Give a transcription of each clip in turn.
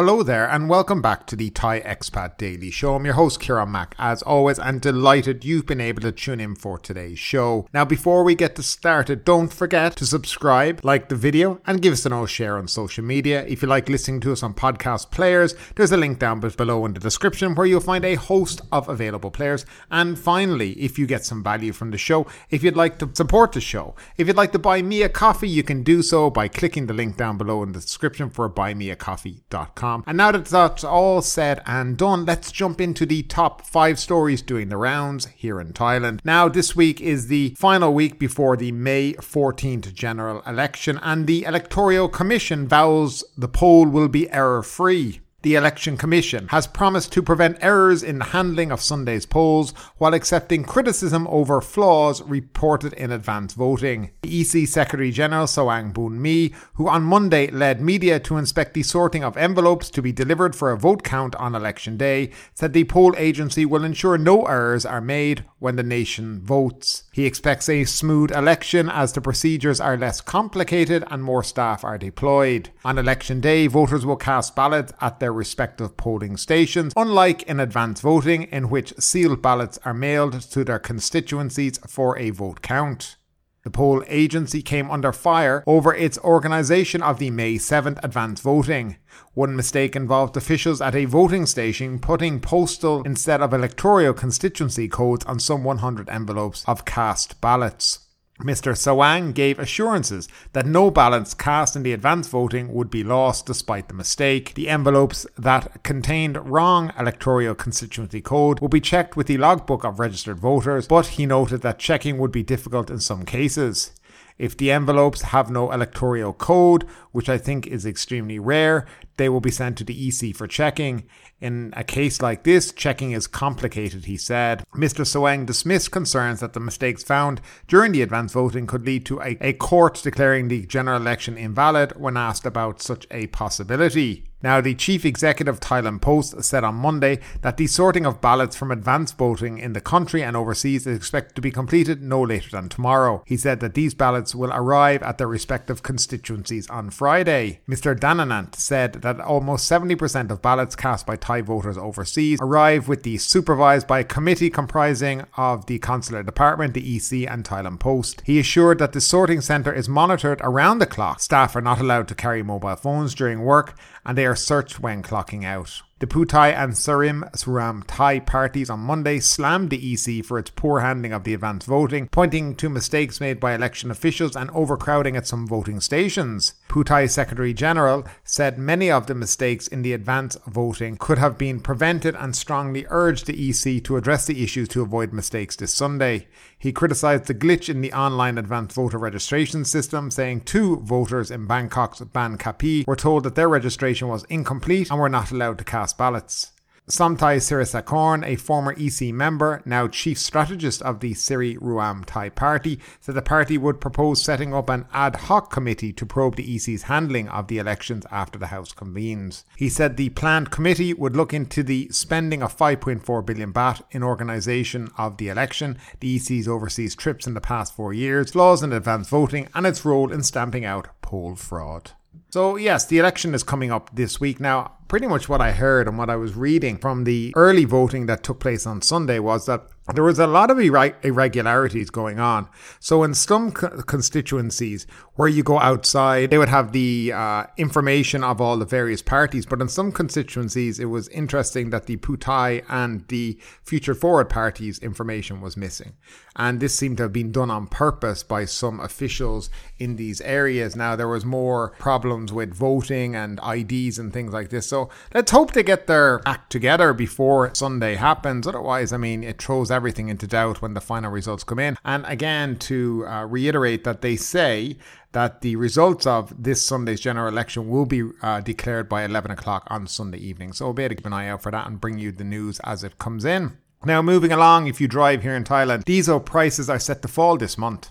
Hello there, and welcome back to the Thai Expat Daily Show. I'm your host, Kieran Mack, as always, and delighted you've been able to tune in for today's show. Now, before we get started, don't forget to subscribe, like the video, and give us an old share on social media. If you like listening to us on podcast players, there's a link down below in the description where you'll find a host of available players. And finally, if you get some value from the show, if you'd like to support the show, if you'd like to buy me a coffee, you can do so by clicking the link down below in the description for buymeacoffee.com. And now that that's all said and done, let's jump into the top five stories doing the rounds here in Thailand. Now, this week is the final week before the May 14th general election, and the Electoral Commission vows the poll will be error free. The Election Commission has promised to prevent errors in the handling of Sunday's polls while accepting criticism over flaws reported in advance voting. The EC Secretary General Sawang Boonmee, who on Monday led media to inspect the sorting of envelopes to be delivered for a vote count on election day, said the poll agency will ensure no errors are made when the nation votes. He expects a smooth election as the procedures are less complicated and more staff are deployed. On election day, voters will cast ballots at their their respective polling stations, unlike in advance voting, in which sealed ballots are mailed to their constituencies for a vote count. The poll agency came under fire over its organisation of the May 7th advance voting. One mistake involved officials at a voting station putting postal instead of electoral constituency codes on some 100 envelopes of cast ballots. Mr. Sawang gave assurances that no ballots cast in the advance voting would be lost despite the mistake. The envelopes that contained wrong electoral constituency code will be checked with the logbook of registered voters, but he noted that checking would be difficult in some cases. If the envelopes have no electoral code, which I think is extremely rare, they will be sent to the EC for checking. In a case like this, checking is complicated, he said. Mr. Sawang dismissed concerns that the mistakes found during the advance voting could lead to a, a court declaring the general election invalid when asked about such a possibility. Now, the chief executive of Thailand Post said on Monday that the sorting of ballots from advance voting in the country and overseas is expected to be completed no later than tomorrow. He said that these ballots will arrive at their respective constituencies on Friday. Mr. Dananant said that almost 70% of ballots cast by Thai voters overseas arrive with the supervised by a committee comprising of the Consular Department, the EC, and Thailand Post. He assured that the sorting centre is monitored around the clock. Staff are not allowed to carry mobile phones during work and they are searched when clocking out. The Pheu Thai and Seri Ruam Thai parties on Monday slammed the EC for its poor handling of the advance voting, pointing to mistakes made by election officials and overcrowding at some voting stations. Pheu Thai Secretary General said many of the mistakes in the advance voting could have been prevented and strongly urged the EC to address the issues to avoid mistakes this Sunday. He criticised the glitch in the online advanced voter registration system, saying two voters in Bangkok's Bang Kapi were told that their registration was incomplete and were not allowed to cast ballots. Somthai Sirisakorn, a former EC member, now chief strategist of the Seri Ruam Thai party, said the party would propose setting up an ad hoc committee to probe the EC's handling of the elections after the House convenes. He said the planned committee would look into the spending of 5.4 billion baht in organisation of the election, the EC's overseas trips in the past four years, flaws in advance voting, and its role in stamping out poll fraud. So, yes, the election is coming up this week. Now, pretty much what I heard and what I was reading from the early voting that took place on Sunday was that there was a lot of irregularities going on. So in some constituencies where you go outside, they would have the uh, information of all the various parties. But in some constituencies, it was interesting that the Pheu Thai and the Future Forward parties' information was missing. And this seemed to have been done on purpose by some officials in these areas. Now, there was more problems with voting and IDs and things like this. So let's hope they get their act together before Sunday happens. Otherwise, I mean, it throws everything into doubt when the final results come in. And again, to uh, reiterate that they say that the results of this Sunday's general election will be uh, declared by 11 o'clock on Sunday evening. So we'll be able to keep an eye out for that and bring you the news as it comes in. Now, moving along, if you drive here in Thailand, diesel prices are set to fall this month.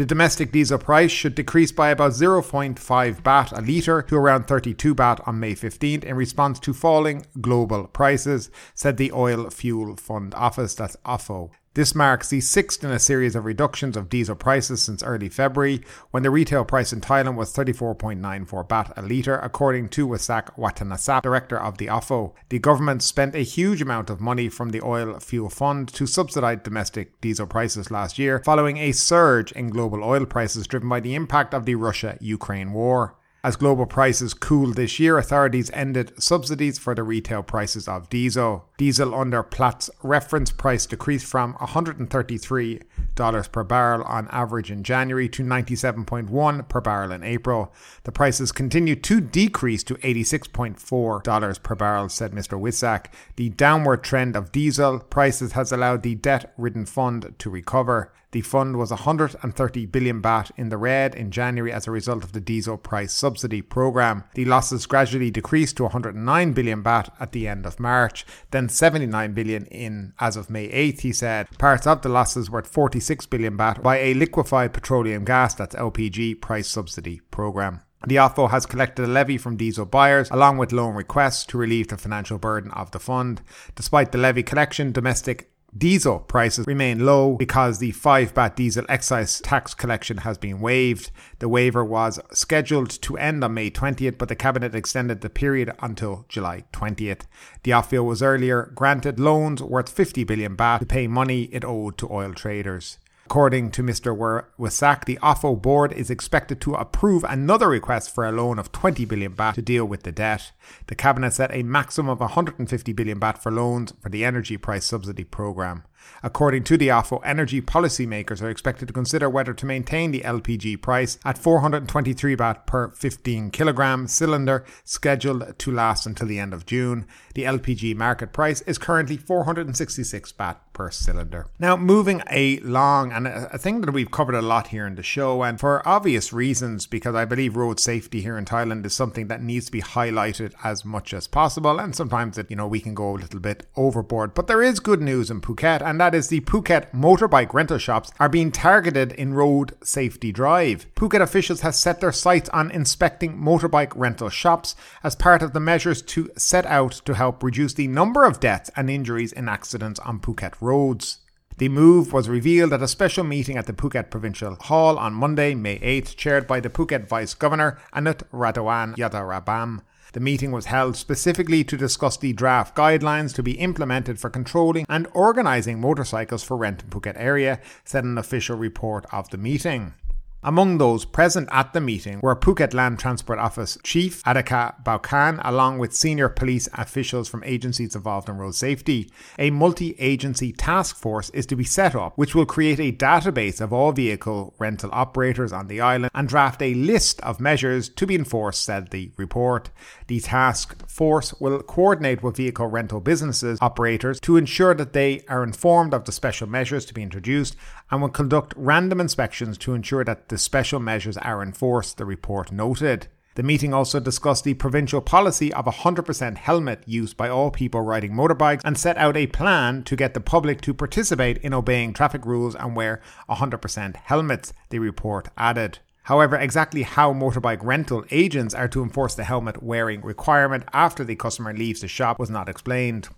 The domestic diesel price should decrease by about 0.5 baht a litre to around 32 baht on May 15th in response to falling global prices, said the Oil Fuel Fund Office, that's OFO. This marks the sixth in a series of reductions of diesel prices since early February, when the retail price in Thailand was 34.94 baht a litre, according to Wisak Watanasap, director of the OFO. The government spent a huge amount of money from the oil fuel fund to subsidise domestic diesel prices last year, following a surge in global oil prices driven by the impact of the Russia Ukraine war. As global prices cooled this year, authorities ended subsidies for the retail prices of diesel. Diesel under Platts reference price decreased from 133 dollars per barrel on average in January to 97.1 per barrel in April. The prices continued to decrease to 86.4 dollars per barrel, said Mr. Wisak. The downward trend of diesel prices has allowed the debt-ridden fund to recover. The fund was 130 billion baht in the red in January as a result of the diesel price subsidy program. The losses gradually decreased to 109 billion baht at the end of March, then 79 billion in as of May 8th, he said. Parts of the losses were 46 billion baht by a liquefied petroleum gas that's LPG price subsidy program. The OFO has collected a levy from diesel buyers along with loan requests to relieve the financial burden of the fund. Despite the levy collection, domestic Diesel prices remain low because the 5 baht diesel excise tax collection has been waived. The waiver was scheduled to end on May 20th, but the Cabinet extended the period until July 20th. The OFO was earlier granted loans worth 50 billion baht to pay money it owed to oil traders. According to Mr. Wisak, the OFO board is expected to approve another request for a loan of 20 billion baht to deal with the debt. The cabinet set a maximum of 150 billion baht for loans for the energy price subsidy program. According to the OFO, energy policymakers are expected to consider whether to maintain the LPG price at 423 baht per 15 kilogram cylinder, scheduled to last until the end of June. The LPG market price is currently 466 baht per cylinder. Now, moving along, and a thing that we've covered a lot here in the show, and for obvious reasons, because I believe road safety here in Thailand is something that needs to be highlighted as much as possible, and sometimes it, you know, we can go a little bit overboard. But there is good news in Phuket, and that is the Phuket motorbike rental shops are being targeted in Road Safety Drive. Phuket officials have set their sights on inspecting motorbike rental shops as part of the measures to set out to help reduce the number of deaths and injuries in accidents on Phuket roads. The move was revealed at a special meeting at the Phuket Provincial Hall on Monday, May 8th, chaired by the Phuket Vice Governor Anut Radhawan Yadarabam. The meeting was held specifically to discuss the draft guidelines to be implemented for controlling and organising motorcycles for rent in Phuket area, said an official report of the meeting. Among those present at the meeting were Phuket Land Transport Office Chief Adhika Baukan, along with senior police officials from agencies involved in road safety. A multi agency task force is to be set up, which will create a database of all vehicle rental operators on the island and draft a list of measures to be enforced, said the report. The task force will coordinate with vehicle rental businesses operators to ensure that they are informed of the special measures to be introduced and will conduct random inspections to ensure that the special measures are enforced, the report noted. The meeting also discussed the provincial policy of 100% helmet use by all people riding motorbikes and set out a plan to get the public to participate in obeying traffic rules and wear 100% helmets, the report added. However, exactly how motorbike rental agents are to enforce the helmet wearing requirement after the customer leaves the shop was not explained.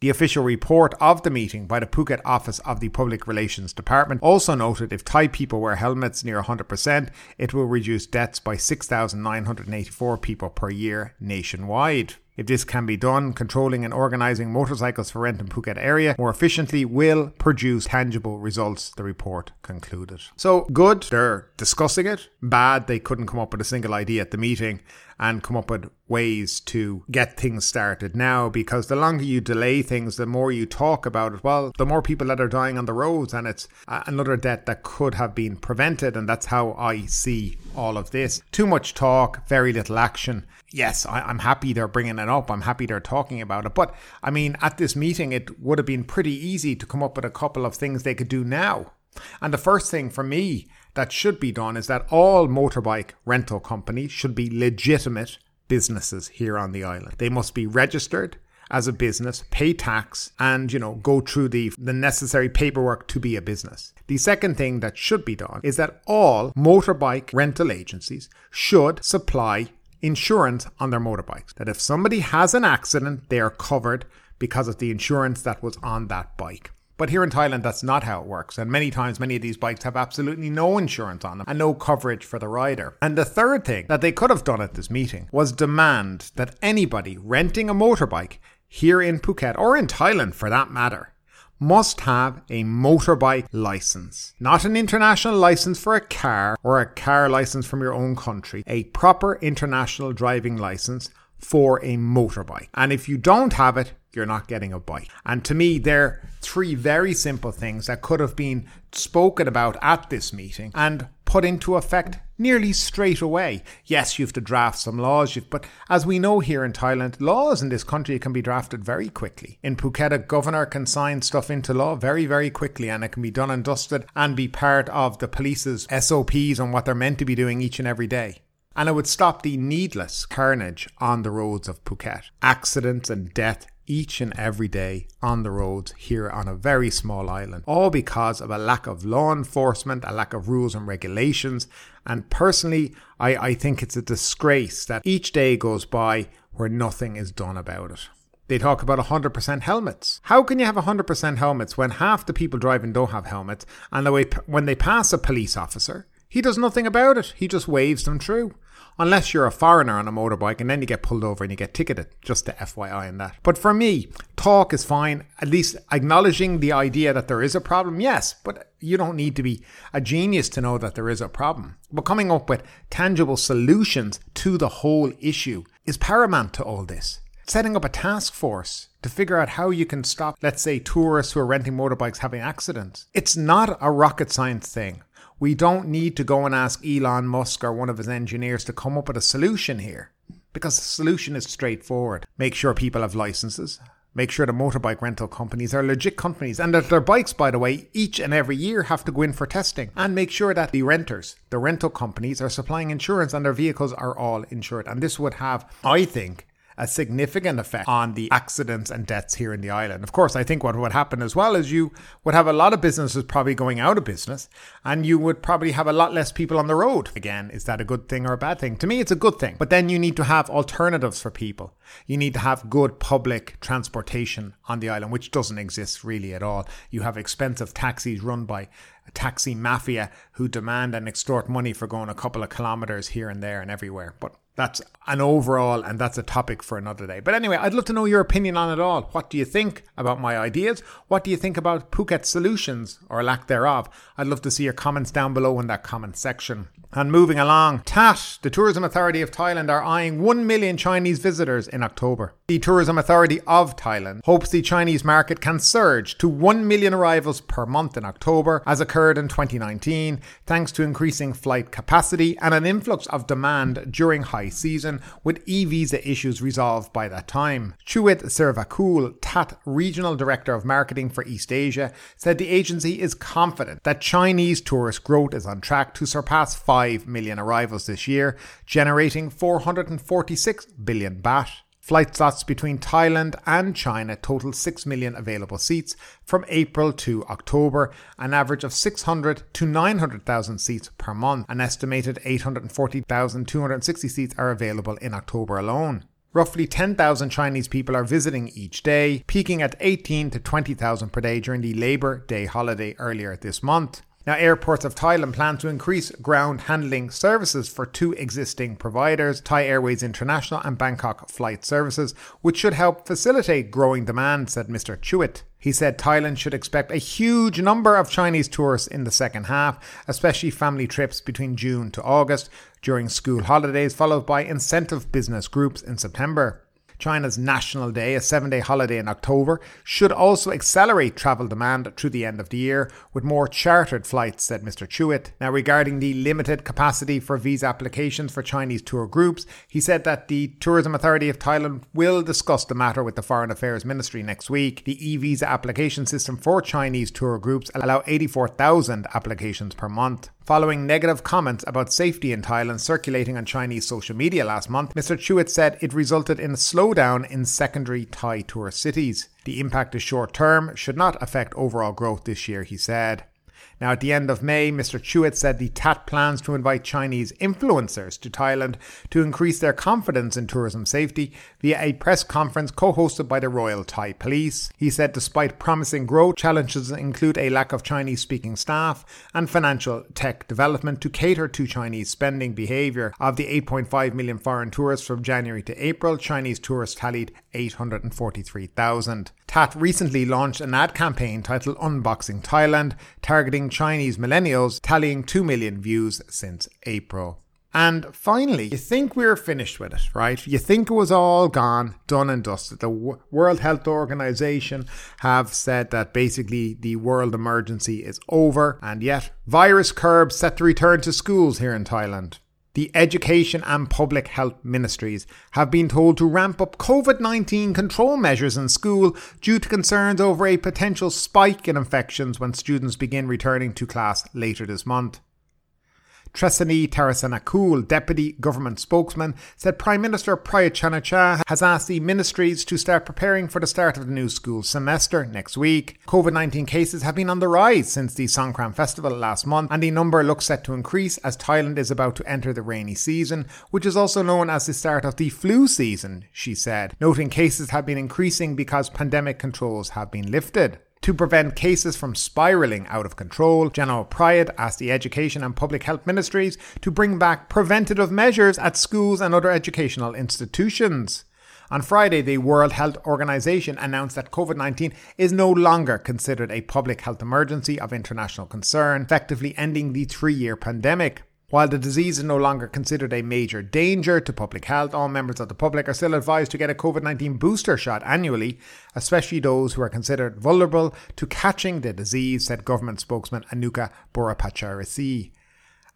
The official report of the meeting by the Phuket office of the Public Relations Department also noted if Thai people wear helmets near 100%, it will reduce deaths by 6,984 people per year nationwide. If this can be done, controlling and organising motorcycles for rent in Phuket area more efficiently will produce tangible results, the report concluded. So good, they're discussing it. Bad, they couldn't come up with a single idea at the meeting and come up with ways to get things started now because the longer you delay things, the more you talk about it, well, the more people that are dying on the roads, and it's another death that could have been prevented. And that's how I see all of this. Too much talk, very little action. Yes, I, am happy they're bringing it up. I'm happy they're talking about it. But I mean, at this meeting, it would have been pretty easy to come up with a couple of things they could do now. And the first thing for me that should be done is that all motorbike rental companies should be legitimate businesses here on the island. They must be registered as a business, pay tax, and you know, go through the, the necessary paperwork to be a business. The second thing that should be done is that all motorbike rental agencies should supply insurance on their motorbikes. That if somebody has an accident, they are covered because of the insurance that was on that bike. But here in Thailand, that's not how it works. And many times, many of these bikes have absolutely no insurance on them and no coverage for the rider. And the third thing that they could have done at this meeting was demand that anybody renting a motorbike here in Phuket or in Thailand for that matter must have a motorbike license. Not an international license for a car or a car license from your own country, a proper international driving license for a motorbike. And if you don't have it, you're not getting a bike. And to me, they're three very simple things that could have been spoken about at this meeting and put into effect nearly straight away. Yes, you have to draft some laws, but as we know here in Thailand, laws in this country can be drafted very quickly. In Phuket, a governor can sign stuff into law very, very quickly, and it can be done and dusted and be part of the police's SOPs on what they're meant to be doing each and every day and it would stop the needless carnage on the roads of Phuket. Accidents and death each and every day on the roads here on a very small island, all because of a lack of law enforcement, a lack of rules and regulations. And personally, I, I think it's a disgrace that each day goes by where nothing is done about it. They talk about 100% helmets. How can you have 100% helmets when half the people driving don't have helmets and the way when they pass a police officer, he does nothing about it. He just waves them through unless you're a foreigner on a motorbike and then you get pulled over and you get ticketed, just to FYI in that. But for me, talk is fine, at least acknowledging the idea that there is a problem, yes, but you don't need to be a genius to know that there is a problem. But coming up with tangible solutions to the whole issue is paramount to all this. Setting up a task force to figure out how you can stop, let's say, tourists who are renting motorbikes having accidents. It's not a rocket science thing. We don't need to go and ask Elon Musk or one of his engineers to come up with a solution here because the solution is straightforward. Make sure people have licenses. Make sure the motorbike rental companies are legit companies and that their bikes, by the way, each and every year have to go in for testing. And make sure that the renters, the rental companies, are supplying insurance and their vehicles are all insured. And this would have, I think, a significant effect on the accidents and deaths here in the island. Of course, I think what would happen as well is you would have a lot of businesses probably going out of business and you would probably have a lot less people on the road. Again, is that a good thing or a bad thing? To me, it's a good thing. But then you need to have alternatives for people. You need to have good public transportation on the island, which doesn't exist really at all. You have expensive taxis run by a taxi mafia who demand and extort money for going a couple of kilometers here and there and everywhere. But that's an overall, and that's a topic for another day. But anyway, I'd love to know your opinion on it all. What do you think about my ideas? What do you think about Phuket solutions or lack thereof? I'd love to see your comments down below in that comment section. And moving along, TAT, the Tourism Authority of Thailand, are eyeing 1 million Chinese visitors in October. The Tourism Authority of Thailand hopes the Chinese market can surge to 1 million arrivals per month in October, as occurred in 2019, thanks to increasing flight capacity and an influx of demand during high season, with e visa issues resolved by that time. Chuit Servakul, TAT Regional Director of Marketing for East Asia, said the agency is confident that Chinese tourist growth is on track to surpass 5 5 million arrivals this year, generating 446 billion baht. Flight slots between Thailand and China total 6 million available seats from April to October, an average of 600 to 900,000 seats per month. An estimated 840,260 seats are available in October alone. Roughly 10,000 Chinese people are visiting each day, peaking at 18 to 20,000 per day during the Labor Day holiday earlier this month. Now, airports of Thailand plan to increase ground handling services for two existing providers, Thai Airways International and Bangkok Flight Services, which should help facilitate growing demand, said Mr. Chuit. He said Thailand should expect a huge number of Chinese tourists in the second half, especially family trips between June to August during school holidays, followed by incentive business groups in September. China's National Day, a seven day holiday in October, should also accelerate travel demand through the end of the year with more chartered flights, said Mr. Chuit. Now, regarding the limited capacity for visa applications for Chinese tour groups, he said that the Tourism Authority of Thailand will discuss the matter with the Foreign Affairs Ministry next week. The e visa application system for Chinese tour groups allow 84,000 applications per month. Following negative comments about safety in Thailand circulating on Chinese social media last month, Mr. Chuit said it resulted in a slowdown in secondary Thai tourist cities. The impact is short term, should not affect overall growth this year, he said. Now, at the end of May, Mr. Chouet said the TAT plans to invite Chinese influencers to Thailand to increase their confidence in tourism safety via a press conference co hosted by the Royal Thai Police. He said despite promising growth, challenges include a lack of Chinese speaking staff and financial tech development to cater to Chinese spending behaviour. Of the 8.5 million foreign tourists from January to April, Chinese tourists tallied 843,000. TAT recently launched an ad campaign titled Unboxing Thailand, targeting Chinese millennials, tallying 2 million views since April. And finally, you think we are finished with it, right? You think it was all gone, done and dusted. The World Health Organization have said that basically the world emergency is over, and yet virus curbs set to return to schools here in Thailand. The Education and Public Health Ministries have been told to ramp up COVID 19 control measures in school due to concerns over a potential spike in infections when students begin returning to class later this month. Tresani Tarasanakul, deputy government spokesman, said Prime Minister Prayut Chan-o-cha has asked the ministries to start preparing for the start of the new school semester next week. COVID-19 cases have been on the rise since the Songkran festival last month, and the number looks set to increase as Thailand is about to enter the rainy season, which is also known as the start of the flu season, she said, noting cases have been increasing because pandemic controls have been lifted. To prevent cases from spiralling out of control, General Prayut asked the Education and Public Health Ministries to bring back preventative measures at schools and other educational institutions. On Friday, the World Health Organization announced that COVID 19 is no longer considered a public health emergency of international concern, effectively ending the three year pandemic. While the disease is no longer considered a major danger to public health, all members of the public are still advised to get a COVID 19 booster shot annually, especially those who are considered vulnerable to catching the disease, said government spokesman Anucha Burapachaisri.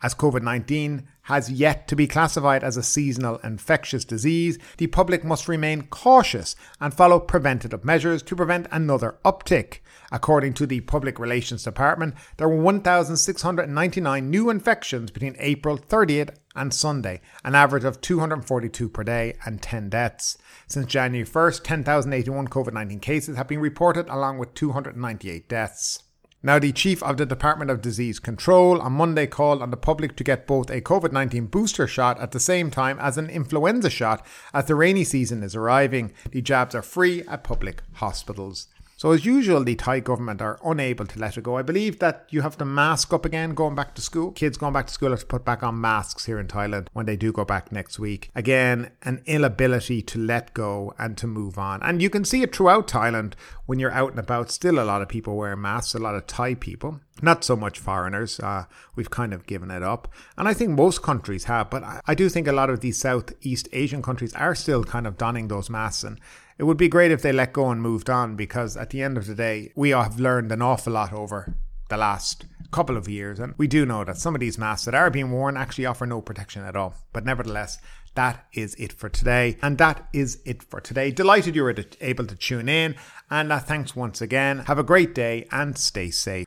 As COVID 19 has yet to be classified as a seasonal infectious disease, the public must remain cautious and follow preventative measures to prevent another uptick. According to the Public Relations Department, there were 1,699 new infections between April 30th and Sunday, an average of 242 per day and 10 deaths. Since January 1st, 10,081 COVID 19 cases have been reported, along with 298 deaths. Now, the chief of the Department of Disease Control on Monday called on the public to get both a COVID 19 booster shot at the same time as an influenza shot as the rainy season is arriving. The jabs are free at public hospitals. So, as usual, the Thai government are unable to let it go. I believe that you have to mask up again going back to school. Kids going back to school have to put back on masks here in Thailand when they do go back next week. Again, an inability to let go and to move on. And you can see it throughout Thailand when you're out and about. Still, a lot of people wear masks, a lot of Thai people. Not so much foreigners. Uh, we've kind of given it up. And I think most countries have. But I, I do think a lot of these Southeast Asian countries are still kind of donning those masks. And it would be great if they let go and moved on because at the end of the day, we have learned an awful lot over the last couple of years. And we do know that some of these masks that are being worn actually offer no protection at all. But nevertheless, that is it for today. And that is it for today. Delighted you were able to tune in. And uh, thanks once again. Have a great day and stay safe.